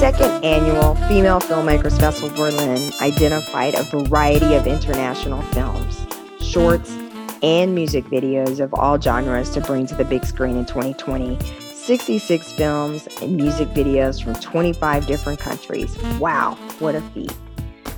second annual Female Filmmakers Festival Berlin identified a variety of international films, shorts, and music videos of all genres to bring to the big screen in 2020. 66 films and music videos from 25 different countries. Wow, what a feat!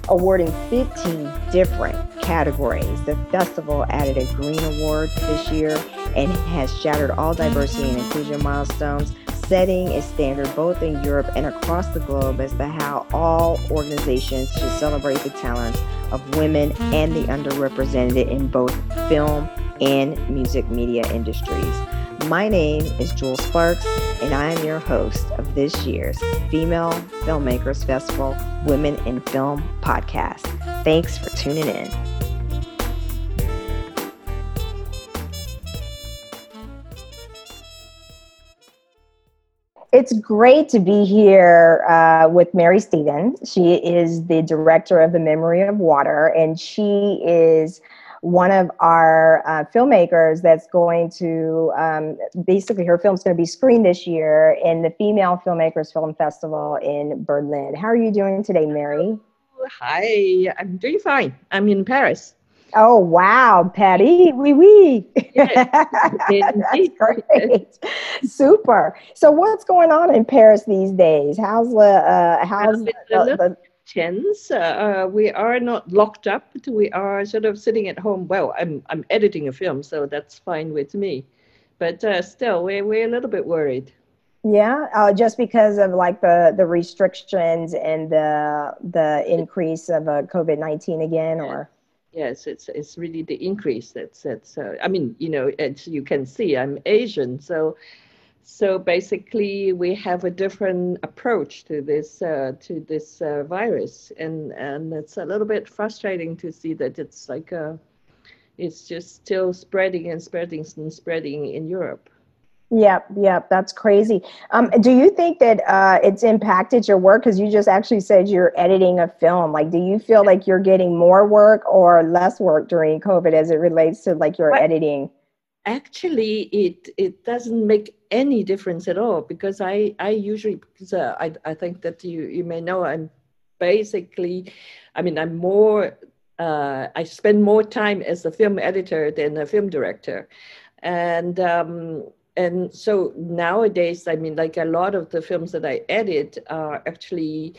Awarding 15 different categories, the festival added a Green Award this year and has shattered all diversity and inclusion milestones setting a standard both in Europe and across the globe as to how all organizations should celebrate the talents of women and the underrepresented in both film and music media industries. My name is Jewel Sparks, and I am your host of this year's Female Filmmakers Festival Women in Film podcast. Thanks for tuning in. It's great to be here uh, with Mary Stevens. She is the director of The Memory of Water, and she is one of our uh, filmmakers that's going to um, basically her film's going to be screened this year in the Female Filmmakers Film Festival in Berlin. How are you doing today, Mary? Hi, I'm doing fine. I'm in Paris. Oh wow, Patty, wee wee. That's great. Super. So, what's going on in Paris these days? How's the uh, how's the, the, tense? Uh, we are not locked up. We are sort of sitting at home. Well, I'm I'm editing a film, so that's fine with me. But uh, still, we're we're a little bit worried. Yeah, uh, just because of like the the restrictions and the the increase of uh, COVID nineteen again, or yes it's it's really the increase that's that's uh, i mean you know as you can see i'm asian so so basically we have a different approach to this uh, to this uh, virus. And and it's a little bit frustrating to see that it's like a, uh, it's just still spreading and spreading and spreading in europe Yep, yep, that's crazy. Um, do you think that uh, it's impacted your work? Because you just actually said you're editing a film. Like, do you feel like you're getting more work or less work during COVID as it relates to like your well, editing? Actually, it it doesn't make any difference at all because I I usually because uh, I I think that you you may know I'm basically, I mean I'm more uh, I spend more time as a film editor than a film director, and. Um, and so nowadays, I mean, like a lot of the films that I edit are actually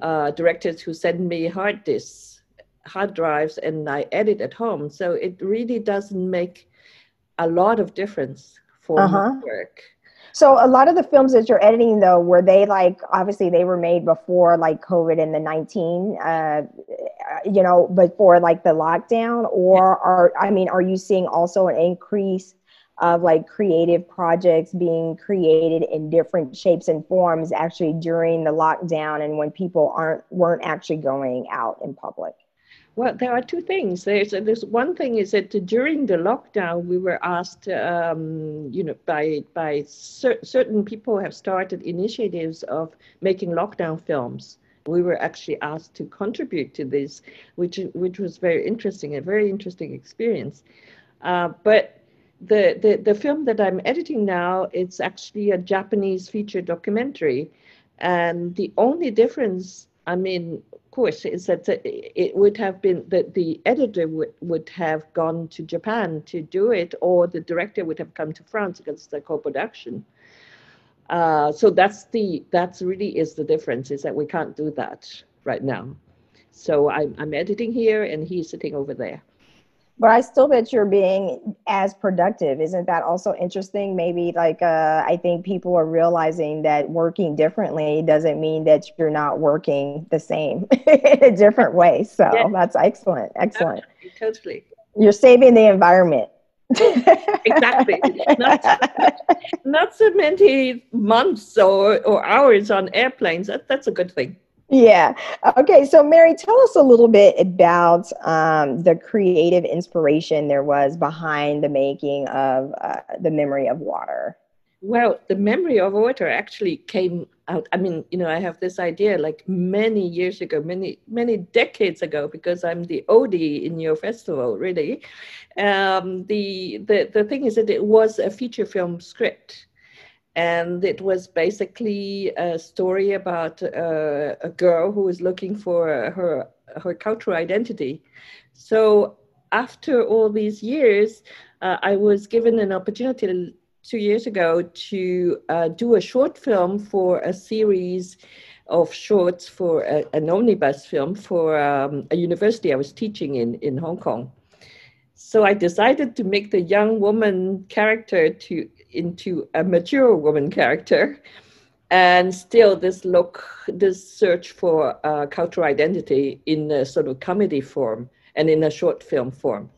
uh, directors who send me hard disks, hard drives, and I edit at home. So it really doesn't make a lot of difference for uh-huh. my work. So a lot of the films that you're editing, though, were they like obviously they were made before like COVID and the 19, uh, you know, before like the lockdown, or are I mean, are you seeing also an increase? Of like creative projects being created in different shapes and forms actually during the lockdown and when people aren't weren't actually going out in public. Well there are two things. There's, there's one thing is that during the lockdown we were asked um, you know by by cer- certain people have started initiatives of making lockdown films. We were actually asked to contribute to this which which was very interesting a very interesting experience. Uh, but the, the, the film that I'm editing now, it's actually a Japanese feature documentary. And the only difference, I mean, of course, is that it would have been that the editor would, would have gone to Japan to do it, or the director would have come to France against the co-production. Uh, so that's the that's really is the difference is that we can't do that right now. So I'm, I'm editing here and he's sitting over there but I still bet you're being as productive. Isn't that also interesting? Maybe like uh, I think people are realizing that working differently doesn't mean that you're not working the same in a different way. So yeah. that's excellent. Excellent. Totally. You're saving the environment. exactly. Not, not so many months or, or hours on airplanes. That, that's a good thing. Yeah. Okay. So, Mary, tell us a little bit about um, the creative inspiration there was behind the making of uh, The Memory of Water. Well, The Memory of Water actually came out. I mean, you know, I have this idea like many years ago, many, many decades ago, because I'm the OD in your festival, really. Um, the, the, the thing is that it was a feature film script and it was basically a story about uh, a girl who was looking for her her cultural identity. So after all these years, uh, I was given an opportunity two years ago to uh, do a short film for a series of shorts for a, an omnibus film for um, a university I was teaching in in Hong Kong. So I decided to make the young woman character to into a mature woman character. And still this look this search for uh, cultural identity in a sort of comedy form and in a short film form.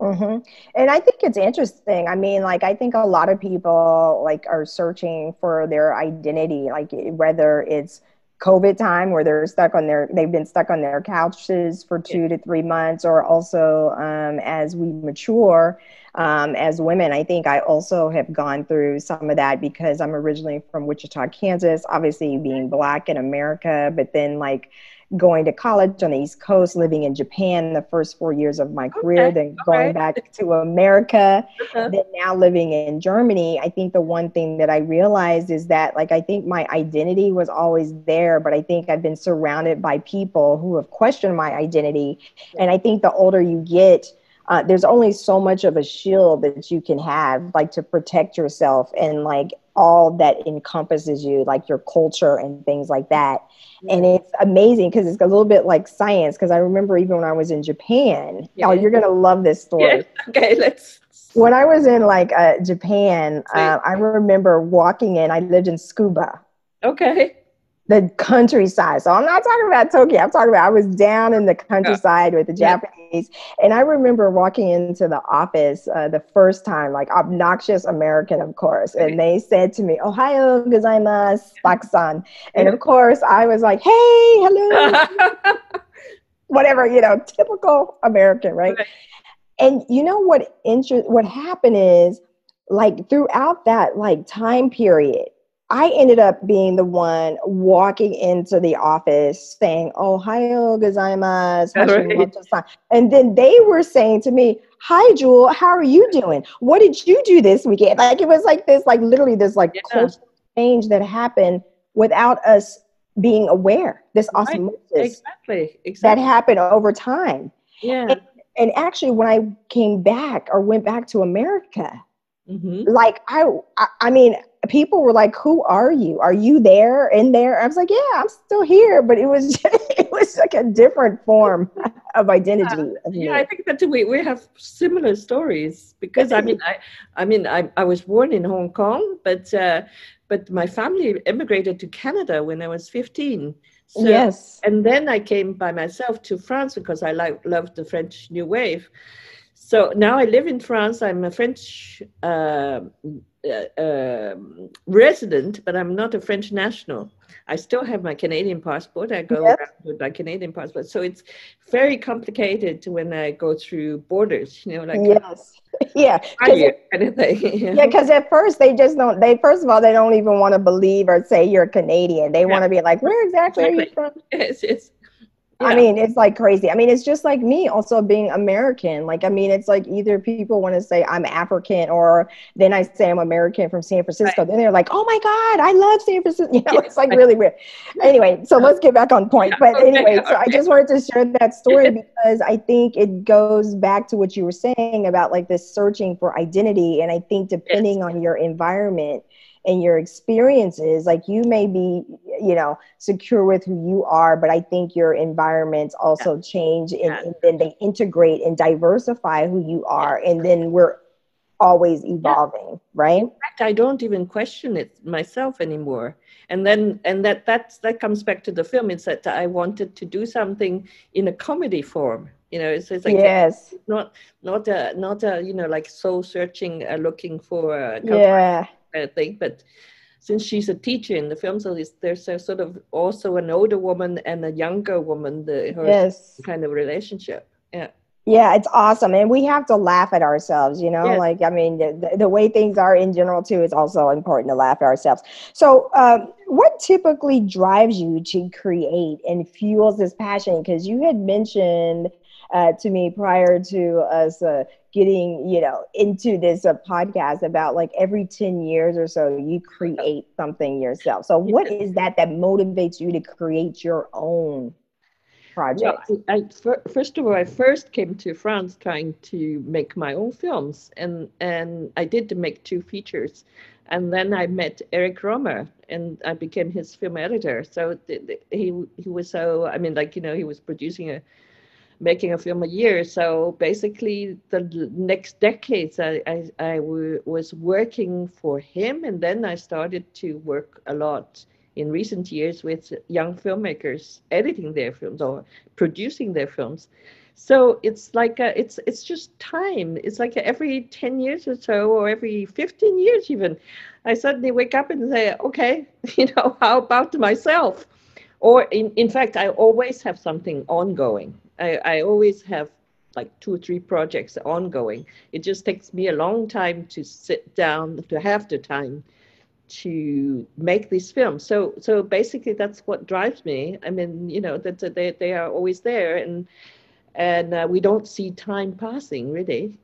Mm-hmm. and i think it's interesting. I mean like i think a lot of people like are searching for their identity like whether it's COVID time where they're stuck on their, they've been stuck on their couches for two to three months, or also um, as we mature um, as women. I think I also have gone through some of that because I'm originally from Wichita, Kansas, obviously being Black in America, but then like, going to college on the East Coast, living in Japan the first four years of my career, okay. then going okay. back to America, uh-huh. then now living in Germany. I think the one thing that I realized is that, like, I think my identity was always there, but I think I've been surrounded by people who have questioned my identity. And I think the older you get, uh, there's only so much of a shield that you can have, like, to protect yourself and, like, all that encompasses you, like your culture and things like that and it's amazing because it's a little bit like science because i remember even when i was in japan yeah. oh you're gonna love this story yeah. okay let's when i was in like uh, japan uh, i remember walking in i lived in Tsukuba. okay the countryside. So I'm not talking about Tokyo. I'm talking about I was down in the countryside yeah. with the Japanese, yeah. and I remember walking into the office uh, the first time, like obnoxious American, of course, and they said to me, "Ohayo gozaimasu, Baksan," and of course I was like, "Hey, hello," whatever you know, typical American, right? right. And you know what? Inter- what happened is like throughout that like time period I ended up being the one walking into the office saying, Ohayo gozaimasu. Right. And then they were saying to me, Hi, Jewel, how are you doing? What did you do this weekend? Like it was like this, like literally this like yeah. cultural change that happened without us being aware. This osmosis right. exactly. exactly. that happened over time. Yeah. And, and actually, when I came back or went back to America, Mm-hmm. Like I, I, I mean, people were like, "Who are you? Are you there in there?" I was like, "Yeah, I'm still here," but it was just, it was like a different form of identity. Yeah, yeah I think that we we have similar stories because I mean, I I mean, I I was born in Hong Kong, but uh, but my family immigrated to Canada when I was 15. So, yes. And then I came by myself to France because I like loved the French New Wave. So now I live in France. I'm a French uh, uh, um, resident, but I'm not a French national. I still have my Canadian passport. I go yep. with my Canadian passport. So it's very complicated when I go through borders, you know, like yes. yeah, kind of thing. Yeah, because at first they just don't. They first of all they don't even want to believe or say you're Canadian. They yeah. want to be like, where exactly, exactly, are you from? Yes, it's yeah. I mean, it's like crazy. I mean, it's just like me also being American. Like, I mean, it's like either people want to say I'm African or then I say I'm American from San Francisco. Right. Then they're like, oh my God, I love San Francisco. You know, yeah. it's like really weird. Anyway, so let's get back on point. But anyway, so I just wanted to share that story because I think it goes back to what you were saying about like this searching for identity. And I think depending yes. on your environment, and your experiences like you may be you know secure with who you are but i think your environments also yeah. change and, yeah. and, then they integrate and diversify who you are and then we're always evolving yeah. right in fact i don't even question it myself anymore and then and that that's that comes back to the film it's that i wanted to do something in a comedy form you know it's, it's like yes not not a not a you know like soul searching uh, looking for a yeah kind of thing. But since she's a teacher in the film, so there's a sort of also an older woman and a younger woman, the her yes. kind of relationship. Yeah. Yeah, it's awesome. And we have to laugh at ourselves, you know, yes. like, I mean, the, the, way things are in general, too, is also important to laugh at ourselves. So, um, what typically drives you to create and fuels this passion? Because you had mentioned uh, to me prior to us uh, getting, you know, into this uh, podcast about like every 10 years or so, you create something yourself. So, what is that that motivates you to create your own project? Well, I, I, first of all, I first came to France trying to make my own films, and and I did make two features, and then I met Eric Rohmer, and I became his film editor. So he he was so I mean, like you know, he was producing a making a film a year. So basically, the next decades, I, I, I w- was working for him, and then I started to work a lot in recent years with young filmmakers editing their films or producing their films. So it's like a, it's it's just time. It's like every ten years or so, or every fifteen years even, I suddenly wake up and say, okay, you know, how about myself? Or in in fact, I always have something ongoing. I, I always have like two or three projects ongoing. It just takes me a long time to sit down to have the time to make these films. So so basically that's what drives me. I mean, you know, that they they are always there and and uh, we don't see time passing really.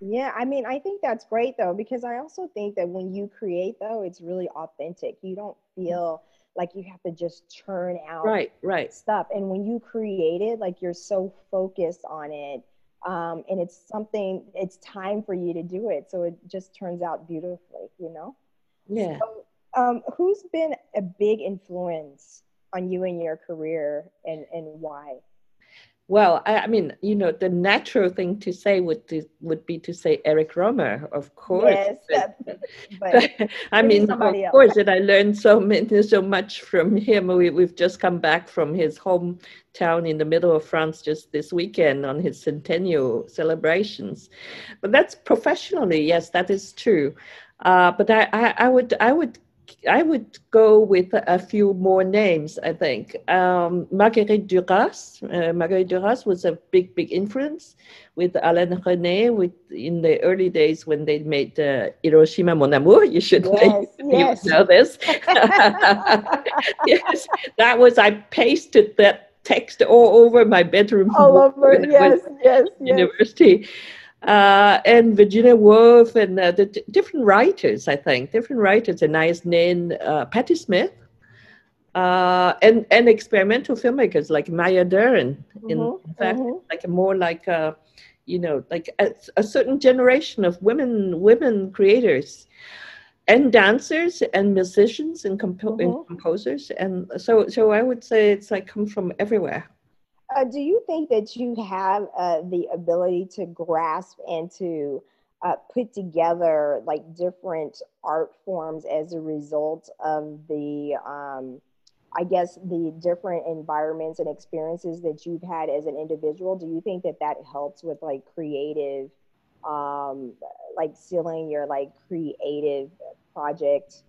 Yeah, I mean, I think that's great though because I also think that when you create though, it's really authentic. You don't feel like you have to just churn out right, right stuff. And when you create it, like you're so focused on it, um, and it's something. It's time for you to do it, so it just turns out beautifully. You know. Yeah. So, um, who's been a big influence on you and your career and, and why? Well, I, I, mean, you know, the natural thing to say would to, would be to say Eric Rohmer, of course. Yes, but, but, I mean, of else. course, and I learned so many, so much from him. We, we've just come back from his hometown in the middle of France just this weekend on his centennial celebrations. But that's professionally, yes, that is true. Uh, but I, I, I, would I would I would go with a few more names. I think um, Marguerite Duras. Uh, Marguerite Duras was a big big influence with Alain Resnais. With in the early days when they made uh, Hiroshima Mon Amour. You should yes, yes. know this. yes, that was I pasted that text all over my bedroom. All over, yes, yes, university. Yes uh, and Virginia Woolf and uh, the d- different writers, I think, different writers, Anais Nin, uh, Patti Smith, uh, and and experimental filmmakers like Maya Deren. In, mm-hmm, in fact, mm-hmm. like a more like a, you know, like a, a, certain generation of women women creators, and dancers and musicians and, compo- mm-hmm. and composers, and so so I would say it's like come from everywhere. Uh, do you think that you have uh, the ability to grasp and to uh, put together like different art forms as a result of the, um, I guess, the different environments and experiences that you've had as an individual? Do you think that that helps with like creative, um, like sealing your like creative project?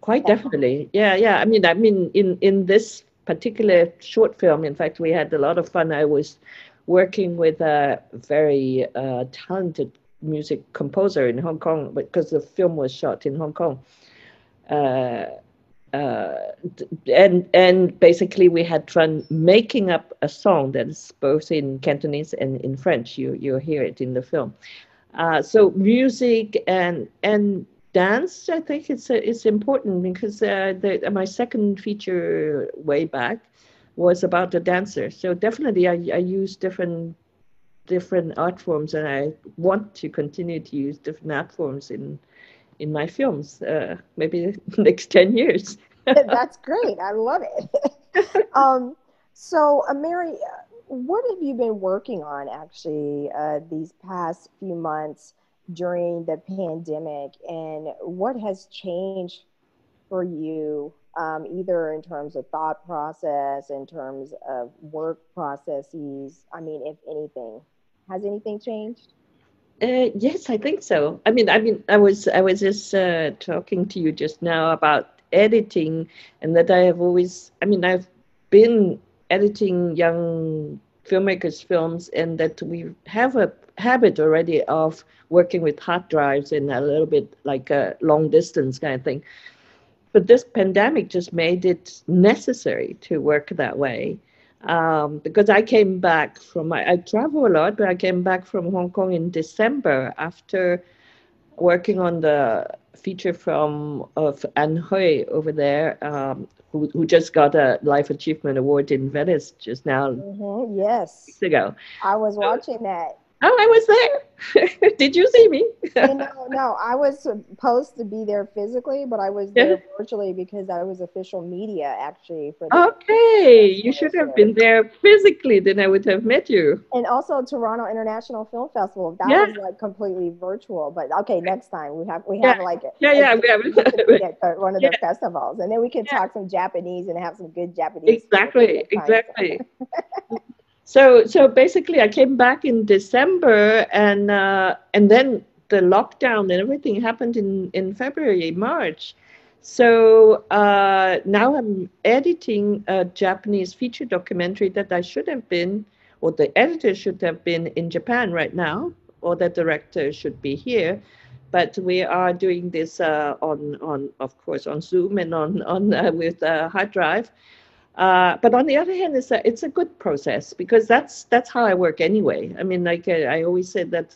Quite definitely, yeah, yeah. I mean, I mean, in in this particular short film. In fact, we had a lot of fun. I was working with a very uh, talented music composer in Hong Kong because the film was shot in Hong Kong. Uh, uh, and and basically we had fun making up a song that is both in Cantonese and in French. You you hear it in the film. Uh, so music and and dance, I think it's uh, it's important because uh, the, my second feature way back was about the dancer. So definitely, I, I use different different art forms, and I want to continue to use different art forms in in my films. Uh, maybe next ten years. That's great. I love it. um, so, uh, Mary, what have you been working on actually uh, these past few months? During the pandemic and what has changed for you um, either in terms of thought process in terms of work processes? I mean if anything has anything changed? Uh, yes i think so. I mean i mean i was i was just uh, talking to you just now about editing and that i have always i mean i've been editing young filmmakers films and that we have a habit already of working with hard drives and a little bit like a long distance kind of thing. But this pandemic just made it necessary to work that way. um, because I came back from I, I travel a lot, but I came back from Hong Kong in December after working on the feature film of Anne Hui over there, um, who, who just got a Life Achievement Award in Venice just now. Mm-hmm, yes. Weeks ago. I was watching that. Oh, I was there. Did you see me? no, no, I was supposed to be there physically, but I was there yeah. virtually because I was official media actually for. Okay, you should have been there physically. Then I would have met you. And also Toronto International Film Festival. That yeah. was like completely virtual. But okay, next time we have we have yeah. like yeah, yeah, we have one of the festivals, and then we can talk some Japanese and have some good Japanese. Exactly, exactly. So so basically i came back in december and uh, and then the lockdown and everything happened in in february march. So uh, now i'm editing a japanese feature documentary that i should have been or the editor should have been in japan right now or the director should be here. But we are doing this uh, on on of course on zoom and on on uh, with a hard drive uh, but on the other hand, it's a it's a good process because that's that's how I work anyway. I mean, like I, I always said that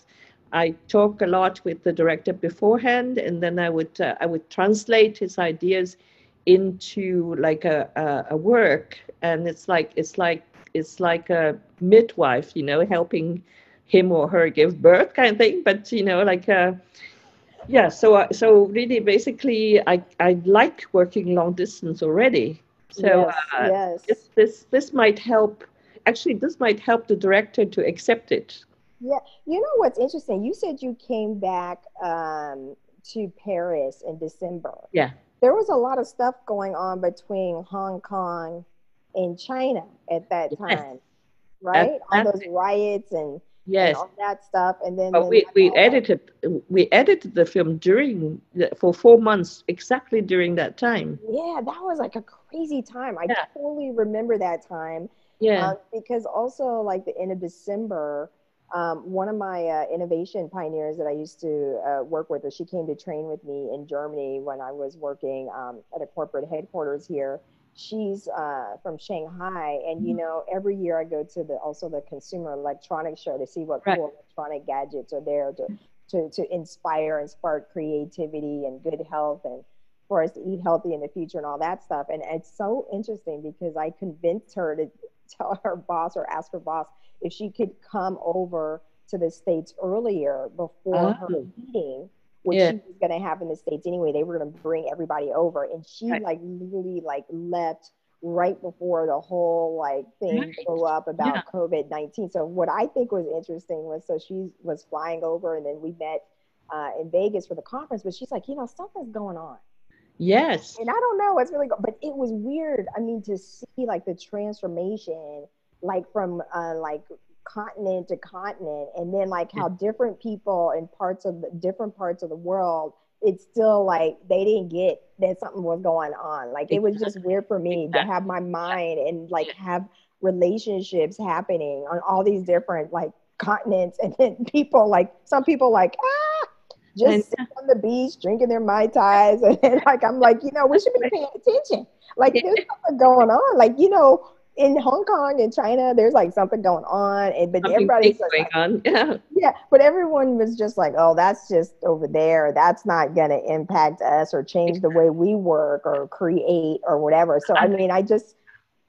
I talk a lot with the director beforehand, and then I would uh, I would translate his ideas into like a, a, a work, and it's like it's like it's like a midwife, you know, helping him or her give birth kind of thing. But you know, like. Uh, yeah, so uh, so really, basically, I I like working long distance already so yes, uh, yes. This, this this might help. Actually, this might help the director to accept it. Yeah, you know what's interesting? You said you came back um, to Paris in December. Yeah. There was a lot of stuff going on between Hong Kong and China at that time, yes. right? All those riots and yes. all that stuff and then, then we, we edited we edited the film during for four months exactly during that time. Yeah that was like a crazy time. I yeah. totally remember that time yeah. um, because also like the end of december um, one of my uh, innovation pioneers that I used to uh, work with, she came to train with me in Germany when I was working um, at a corporate headquarters here she's uh, from Shanghai, and you mm-hmm. know, every year I go to the also the Consumer Electronics Show to see what right. cool electronic gadgets are there to to to inspire and spark creativity and good health and for us to eat healthy in the future and all that stuff. And it's so interesting because I convinced her to tell her boss or ask her boss if she could come over to the states earlier before her oh. meeting which yeah. she was going to have in the states anyway. They were going to bring everybody over, and she right. like literally like left right before the whole like thing right. blew up about yeah. COVID nineteen. So what I think was interesting was so she was flying over, and then we met uh, in Vegas for the conference. But she's like, you know, something's going on. Yes. And I don't know what's really, go- but it was weird. I mean, to see like the transformation, like from uh, like continent to continent and then like how different people in parts of the different parts of the world it's still like they didn't get that something was going on. Like it was just weird for me to have my mind and like have relationships happening on all these different like continents and then people like some people like ah just sit on the beach drinking their mai tais and, and like i'm like you know we should be paying attention. Like there's something going on. Like you know in Hong Kong and China, there's like something going on, and but something everybody's going on. Yeah. yeah, but everyone was just like, "Oh, that's just over there. That's not going to impact us or change the way we work or create or whatever." So I mean, I just.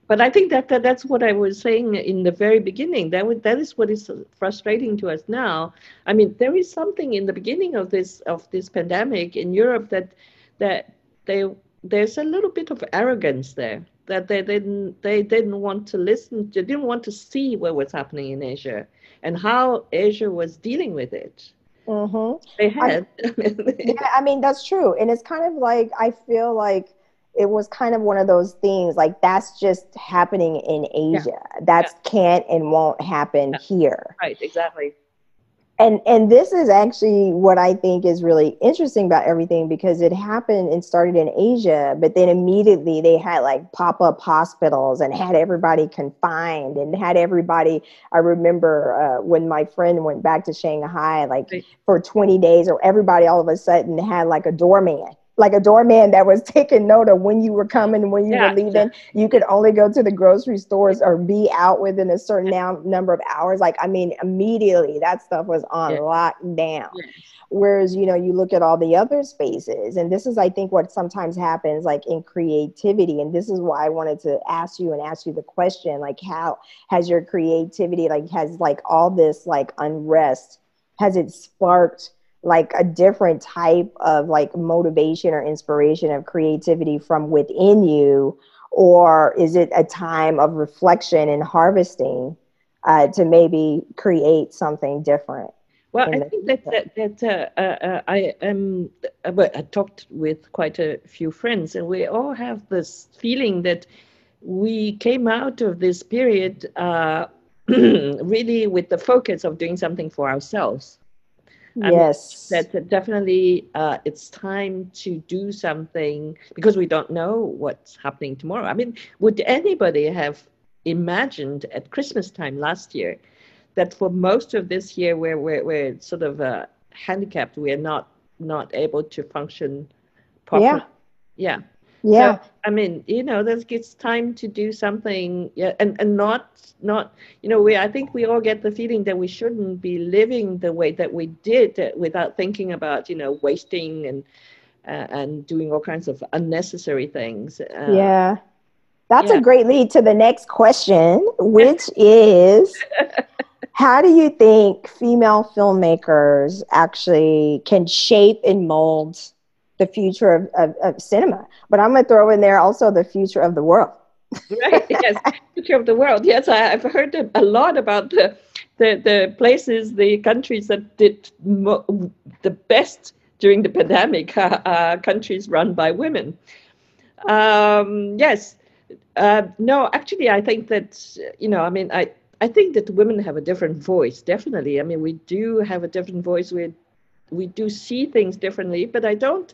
But I think that, that that's what I was saying in the very beginning. That would, that is what is frustrating to us now. I mean, there is something in the beginning of this of this pandemic in Europe that that they there's a little bit of arrogance there that they didn't they didn't want to listen they didn't want to see what was happening in asia and how asia was dealing with it mm-hmm. they had I, yeah i mean that's true and it's kind of like i feel like it was kind of one of those things like that's just happening in asia yeah. that yeah. can't and won't happen yeah. here right exactly and and this is actually what i think is really interesting about everything because it happened and started in asia but then immediately they had like pop-up hospitals and had everybody confined and had everybody i remember uh, when my friend went back to shanghai like right. for 20 days or everybody all of a sudden had like a doorman like a doorman that was taking note of when you were coming and when you yeah, were leaving. You could only go to the grocery stores or be out within a certain now, number of hours. Like, I mean, immediately that stuff was on yeah. lockdown. Yeah. Whereas, you know, you look at all the other spaces, and this is, I think, what sometimes happens like in creativity. And this is why I wanted to ask you and ask you the question like, how has your creativity, like, has like all this like unrest, has it sparked? Like a different type of like motivation or inspiration of creativity from within you? Or is it a time of reflection and harvesting uh, to maybe create something different well i think that that, that uh, uh, i am uh, i talked with quite a few friends and we all have this feeling that we came out of this period uh, really with the focus of doing something for ourselves yes. that definitely uh, it's time to do something because we don't know what's happening tomorrow. I mean would anybody have imagined at christmas time last year that for most of this year we're, we're, we're sort of uh, handicapped we're not not able to function properly? Yeah. Yeah yeah. So, i mean you know there's it's time to do something. Yeah and and not not you know we i think we all get the feeling that we shouldn't be living the way that we did without thinking about you know wasting and uh, and doing all kinds of unnecessary things. Uh, yeah. That's yeah. a great lead to the next question which is how do you think female filmmakers actually can shape and mold the future of, of, of cinema. But I'm going to throw in there also the future of the world. right. Yes, future of the world. Yes, I, have heard a lot about the, the the places, the countries that did mo- the best during the pandemic. Uh, uh, countries run by women. Um, yes. Uh, no, actually, I think that you know. I mean, I I think that women have a different voice. Definitely. I mean, we do have a different voice. We we do see things differently, but I don't.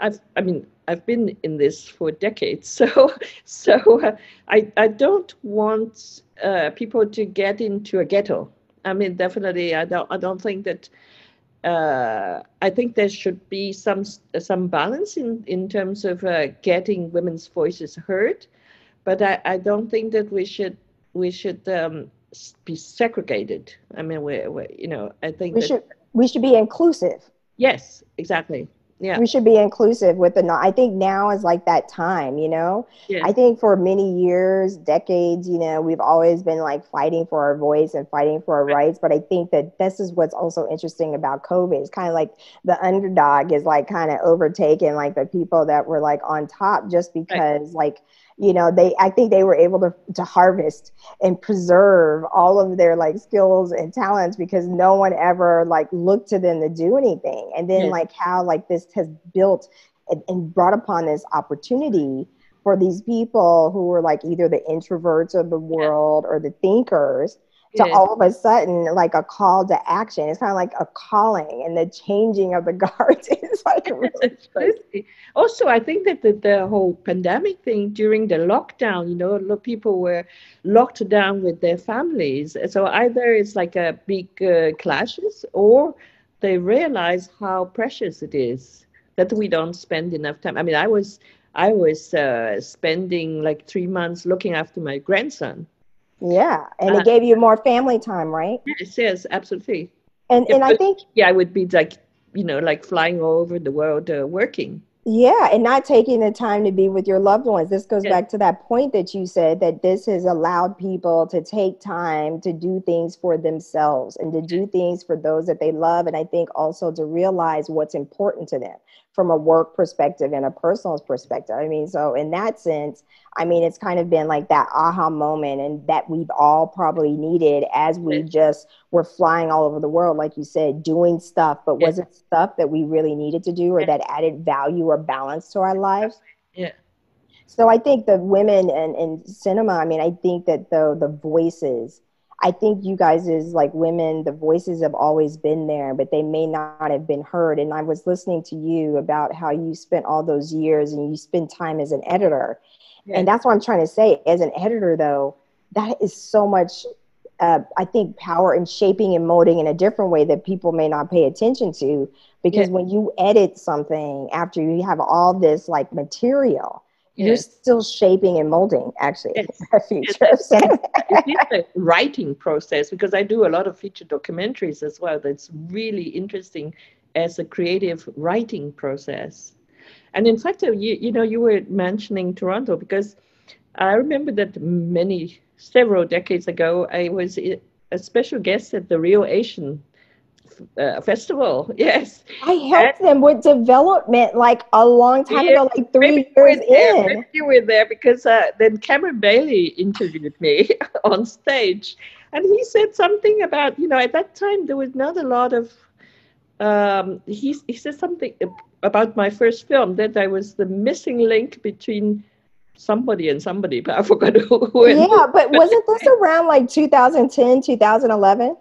I've, I mean, I've been in this for decades, so so uh, I I don't want uh, people to get into a ghetto. I mean, definitely, I don't I don't think that. Uh, I think there should be some some balance in in terms of uh, getting women's voices heard, but I, I don't think that we should we should um, be segregated. I mean, we, we you know I think we that, should we should be inclusive. Yes, exactly. Yeah. We should be inclusive with the I think now is like that time, you know. Yeah. I think for many years, decades, you know, we've always been like fighting for our voice and fighting for our rights. But I think that this is what's also interesting about COVID. It's kind of like the underdog is like kind of overtaken like the people that were like on top just because right. like you know they i think they were able to, to harvest and preserve all of their like skills and talents because no one ever like looked to them to do anything and then yes. like how like this has built and, and brought upon this opportunity for these people who were like either the introverts of the world or the thinkers to all of a sudden like a call to action. It's kind of like a calling and the changing of the guards is like really. Also, I think that the, the whole pandemic thing during the lockdown, you know, a lot of people were locked down with their families. So either it's like a big uh, clashes or they realize how precious it is that we don't spend enough time. I mean, I was I was uh, spending like three months looking after my grandson yeah, and uh, it gave you more family time, right? Yes, yes, absolutely. And yeah, and I think yeah, I would be like you know like flying all over the world uh, working. Yeah, and not taking the time to be with your loved ones. This goes back to that point that you said that this has allowed people to take time to do things for themselves and to do things for those that they love. And I think also to realize what's important to them from a work perspective and a personal perspective. I mean, so in that sense, I mean, it's kind of been like that aha moment and that we've all probably needed as we just were flying all over the world, like you said, doing stuff, but was it stuff that we really needed to do or that added value or balance to our lives? Yeah. So I think the women in, in cinema, I mean, I think that the the voices I think you guys as like women, the voices have always been there, but they may not have been heard. And I was listening to you about how you spent all those years and you spend time as an editor. Yeah. And that's what I'm trying to say. As an editor, though, that is so much uh, I think power in shaping and molding in a different way that people may not pay attention to. Because yeah. when you edit something after you have all this like material, yes. you're still shaping and molding actually yes. future. Yes. it's a writing process because I do a lot of feature documentaries as well. That's really interesting as a creative writing process. And in fact, you, you know, you were mentioning Toronto because I remember that many, several decades ago, I was a special guest at the Reel Asian uh, festival. Yes, I helped and, them with development like a long time ago, like three years in. you were there because uh, then Cameron Bailey interviewed me on stage, and he said something about you know at that time there was not a lot of. Um, he he said something about my first film that I was the missing link between somebody and somebody, but I forgot who. who yeah, but wasn't this around like 2010, 2011?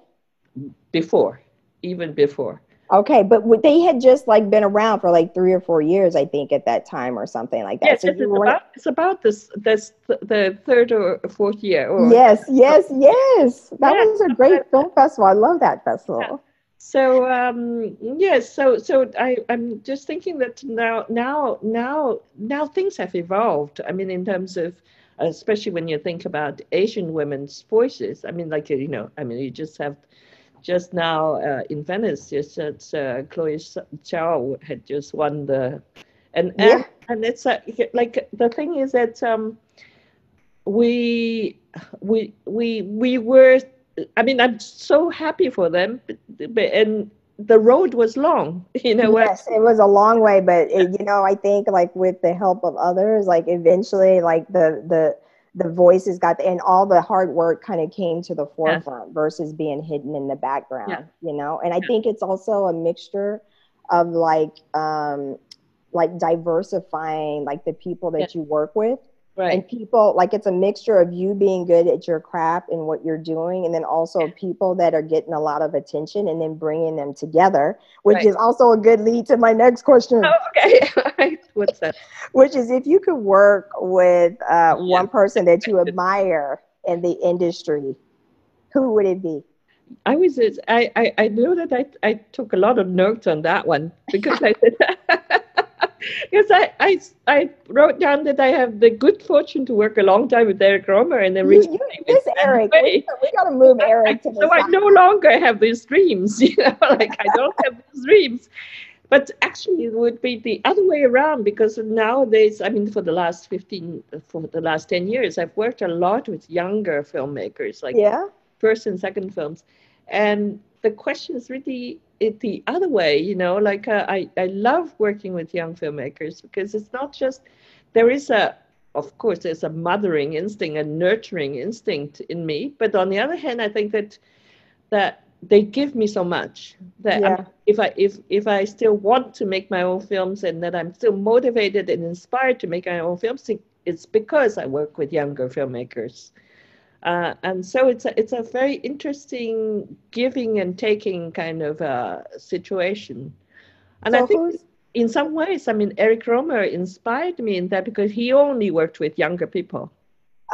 Before, even before. Okay, but they had just like been around for like three or four years, I think, at that time or something like that. Yes, so it's, about, it's about this this the third or fourth year. Or, yes, yes, yes. That was a great film festival. I love that festival. Yeah. So um, yes, so so I I'm just thinking that now now now now things have evolved. I mean, in terms of especially when you think about Asian women's voices. I mean, like you know, I mean, you just have just now uh, in Venice, just uh, Chloe Zhao had just won the, and yeah. and, and it's uh, like the thing is that um, we we we we were I mean, I'm so happy for them, but and the road was long. You know, yes, it was a long way, but it, you know, I think like with the help of others, like eventually, like the the the voices got and all the hard work kind of came to the forefront yeah. versus being hidden in the background. Yeah. You know, and I yeah. think it's also a mixture of like um like diversifying like the people that you work with Right. And people like it's a mixture of you being good at your craft and what you're doing, and then also people that are getting a lot of attention and then bringing them together, which right. is also a good lead to my next question. Oh, okay. What's that? which is if you could work with uh, one person that you admire in the industry, who would it be? I was I, I, I know that I, I took a lot of notes on that one because I said because I, I, I wrote down that I have the good fortune to work a long time with Eric Rohmer and then recently you, with Eric. We, we got to move Eric to So I no longer have these dreams, you know, like I don't have these dreams. But actually, it would be the other way around because nowadays, I mean, for the last 15, uh, for the last 10 years, I've worked a lot with younger filmmakers, like yeah. first and second films. And the question is really it the other way you know like uh, i i love working with young filmmakers because it's not just there is a of course there's a mothering instinct a nurturing instinct in me but on the other hand i think that that they give me so much that yeah. if i if if i still want to make my own films and that i'm still motivated and inspired to make my own films it's because i work with younger filmmakers uh, and so it's a, it's a very interesting giving and taking kind of uh, situation. And so I think in some ways, I mean, Eric Rohmer inspired me in that because he only worked with younger people.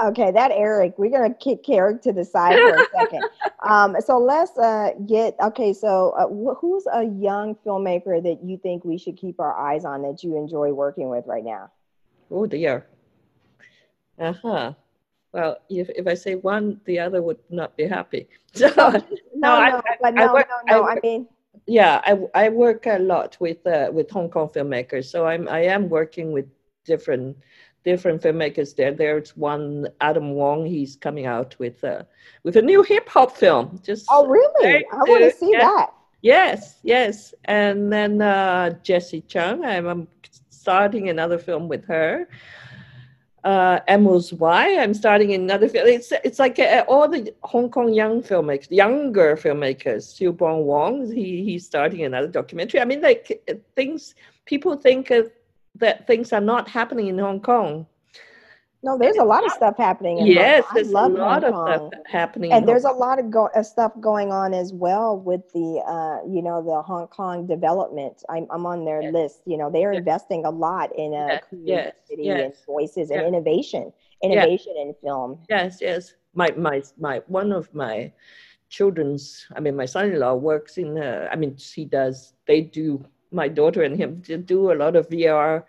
Okay, that Eric, we're gonna kick Eric to the side for a second. Um, so let's uh, get okay. So uh, wh- who's a young filmmaker that you think we should keep our eyes on that you enjoy working with right now? Oh dear. Uh huh. Well, if, if I say one, the other would not be happy. So, no, no, no, I, but no, I work, no, no. I, work, I, mean, yeah, I, I work a lot with uh, with Hong Kong filmmakers. So I'm I am working with different different filmmakers there. There's one Adam Wong. He's coming out with uh, with a new hip hop film. Just oh really? I want to see that. Yes, yes. And then uh, Jessie Chung. I'm, I'm starting another film with her uh, Why. I'm starting another film. It's it's like uh, all the Hong Kong young filmmakers, younger filmmakers. Siu Bong Wong, he he's starting another documentary. I mean, like things people think that things are not happening in Hong Kong. No, there's a lot of stuff happening. yes, there's a lot of stuff happening, and there's a lot of go- uh, stuff going on as well with the, uh, you know, the Hong Kong development. I'm, I'm on their yes. list. You know, they are yes. investing a lot in uh, yes. creativity and voices and innovation, innovation in film. Yes, yes. my my my one of my children's i mean my son-in-law works in uh, i mean he does they do my daughter and him do a lot of vr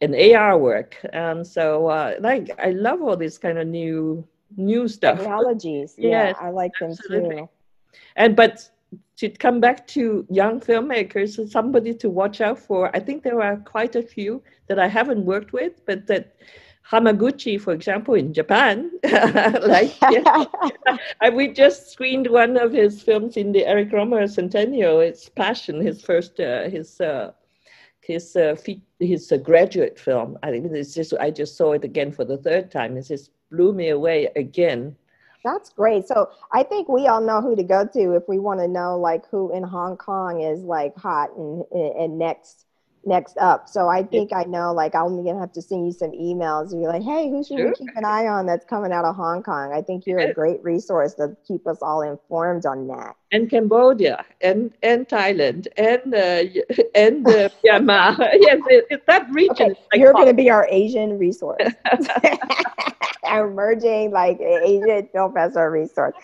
and ar work. And so uh, like i love all this kind of new new stuff. Technologies. Yeah i like them too. And but to come back to young filmmakers somebody to watch out for i think there are quite a few that i haven't worked with but that Hamaguchi, for example, in Japan, like yeah, we just screened one of his films in the Eric Rohmer Centennial. It's Passion, his first, uh, his uh, his uh, his uh, graduate film. I think it's just I just saw it again for the third time. It just blew me away again. That's great. So I think we all know who to go to if we want to know like who in Hong Kong is like hot and and next next up. So I think I know, like, I'm gonna have to send you some emails. And you're like, hey, who should sure. we keep an eye on that's coming out of Hong Kong? I think you're a great resource to keep us all informed on that. And Cambodia, and and Thailand, and uh, and uh, Myanmar. yes, it, it, that region. Okay. Like you're going to be our Asian resource. our emerging like Asian film festival resource.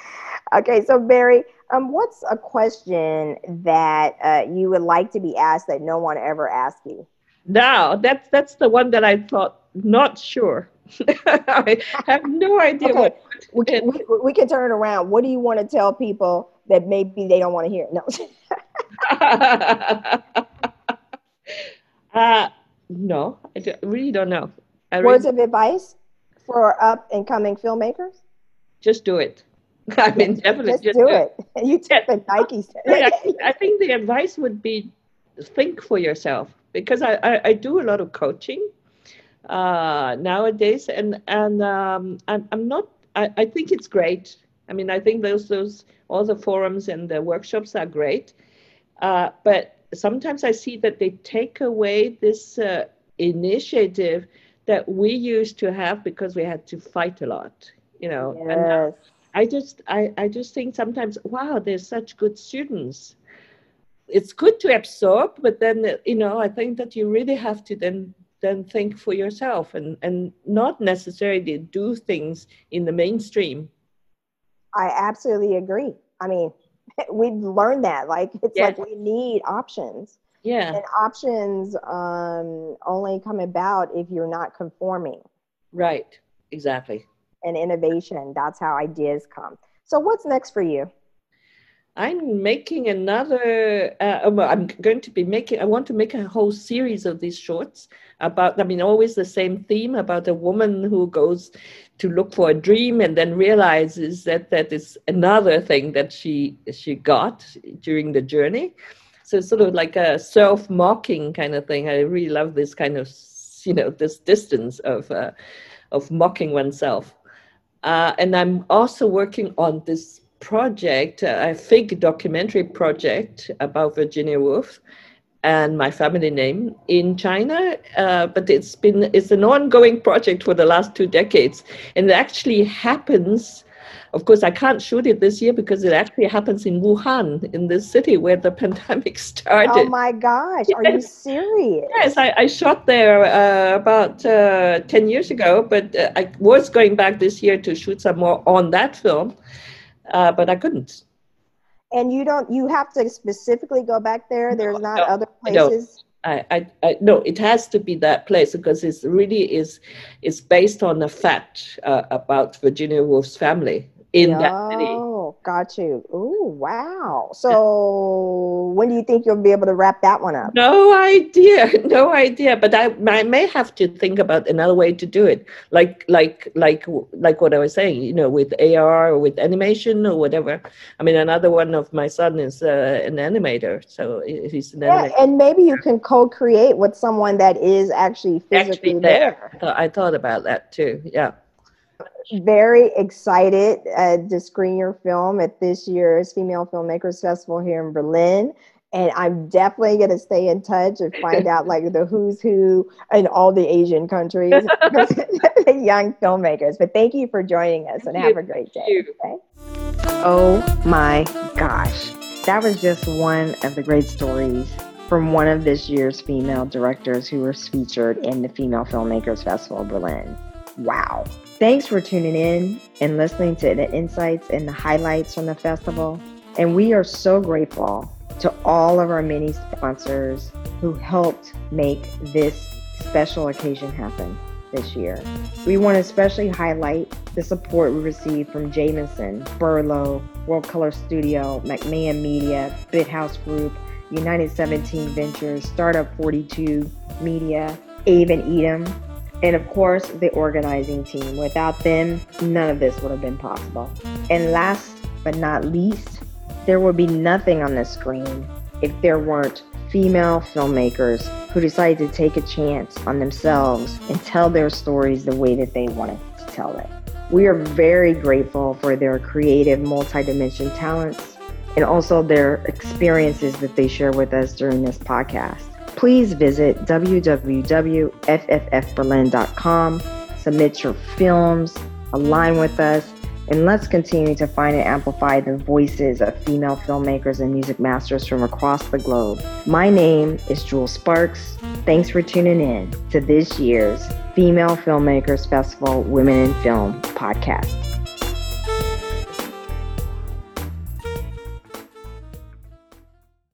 Okay, so Barry, um, what's a question that uh, you would like to be asked that no one ever asked you? Now, that's that's the one that I thought not sure. I have no idea okay. what. We can, we, we can turn it around. What do you want to tell people that maybe they don't want to hear? No. uh, no, I really don't know. I Words really... of advice for up and coming filmmakers? Just do it. I mean, definitely just, just do it. You take the Nike. I, I think the advice would be think for yourself because I, I, I do a lot of coaching uh, nowadays, and and um, I'm I'm not. I, I think it's great. I mean, I think those those all the forums and the workshops are great, uh, but sometimes I see that they take away this uh, initiative that we used to have because we had to fight a lot. You know, yes. and I just I, I just think sometimes, wow, there's such good students. It's good to absorb, but then you know, I think that you really have to then then think for yourself and, and not necessarily do things in the mainstream. I absolutely agree. I mean, we've learned that. Like it's yeah. like we need options. Yeah. And options um, only come about if you're not conforming. Right. Exactly and innovation. That's how ideas come. So, what's next for you? I'm making another. Uh, well, I'm going to be making. I want to make a whole series of these shorts about. I mean, always the same theme about a woman who goes to look for a dream and then realizes that that is another thing that she she got during the journey. So it's sort of like a self-mocking kind of thing. I really love this kind of you know this distance of uh, of mocking oneself. Uh, and I'm also working on this project, a fig documentary project about Virginia Woolf and my family name in China. Uh, but it's been it's an ongoing project for the last two decades, and it actually happens of course, I can't shoot it this year because it actually happens in Wuhan, in the city where the pandemic started. Oh my gosh, yes. are you serious? Yes, I, I shot there uh, about uh, 10 years ago, but uh, I was going back this year to shoot some more on that film, uh, but I couldn't. And you don't, you have to specifically go back there? There's not no, other places? I, I, I, no, it has to be that place because it's really is, is based on a fact uh, about Virginia Woolf's family in oh, that city. Oh, got you. Oh, wow. So when do you think you'll be able to wrap that one up? No idea. No idea. But I, I may have to think about another way to do it. Like, like, like, like what I was saying, you know, with AR or with animation or whatever. I mean, another one of my son is uh, an animator. So he's an yeah, animator. And maybe you can co-create with someone that is actually physically actually there. there. I thought about that too. Yeah very excited uh, to screen your film at this year's Female Filmmakers Festival here in Berlin. And I'm definitely going to stay in touch and find out like the who's who in all the Asian countries, the young filmmakers. But thank you for joining us and have a great day. Okay? Oh my gosh. That was just one of the great stories from one of this year's female directors who was featured in the Female Filmmakers Festival Berlin. Wow. Thanks for tuning in and listening to the insights and the highlights from the festival. And we are so grateful to all of our many sponsors who helped make this special occasion happen this year. We want to especially highlight the support we received from Jamison, Burlow, World Color Studio, McMahon Media, BitHouse Group, United 17 Ventures, Startup 42 Media, Avon Edom, and of course, the organizing team. Without them, none of this would have been possible. And last but not least, there would be nothing on the screen if there weren't female filmmakers who decided to take a chance on themselves and tell their stories the way that they wanted to tell it. We are very grateful for their creative multidimension talents and also their experiences that they share with us during this podcast please visit www.fffberlin.com, submit your films, align with us, and let's continue to find and amplify the voices of female filmmakers and music masters from across the globe. My name is Jewel Sparks. Thanks for tuning in to this year's Female Filmmakers Festival Women in Film podcast.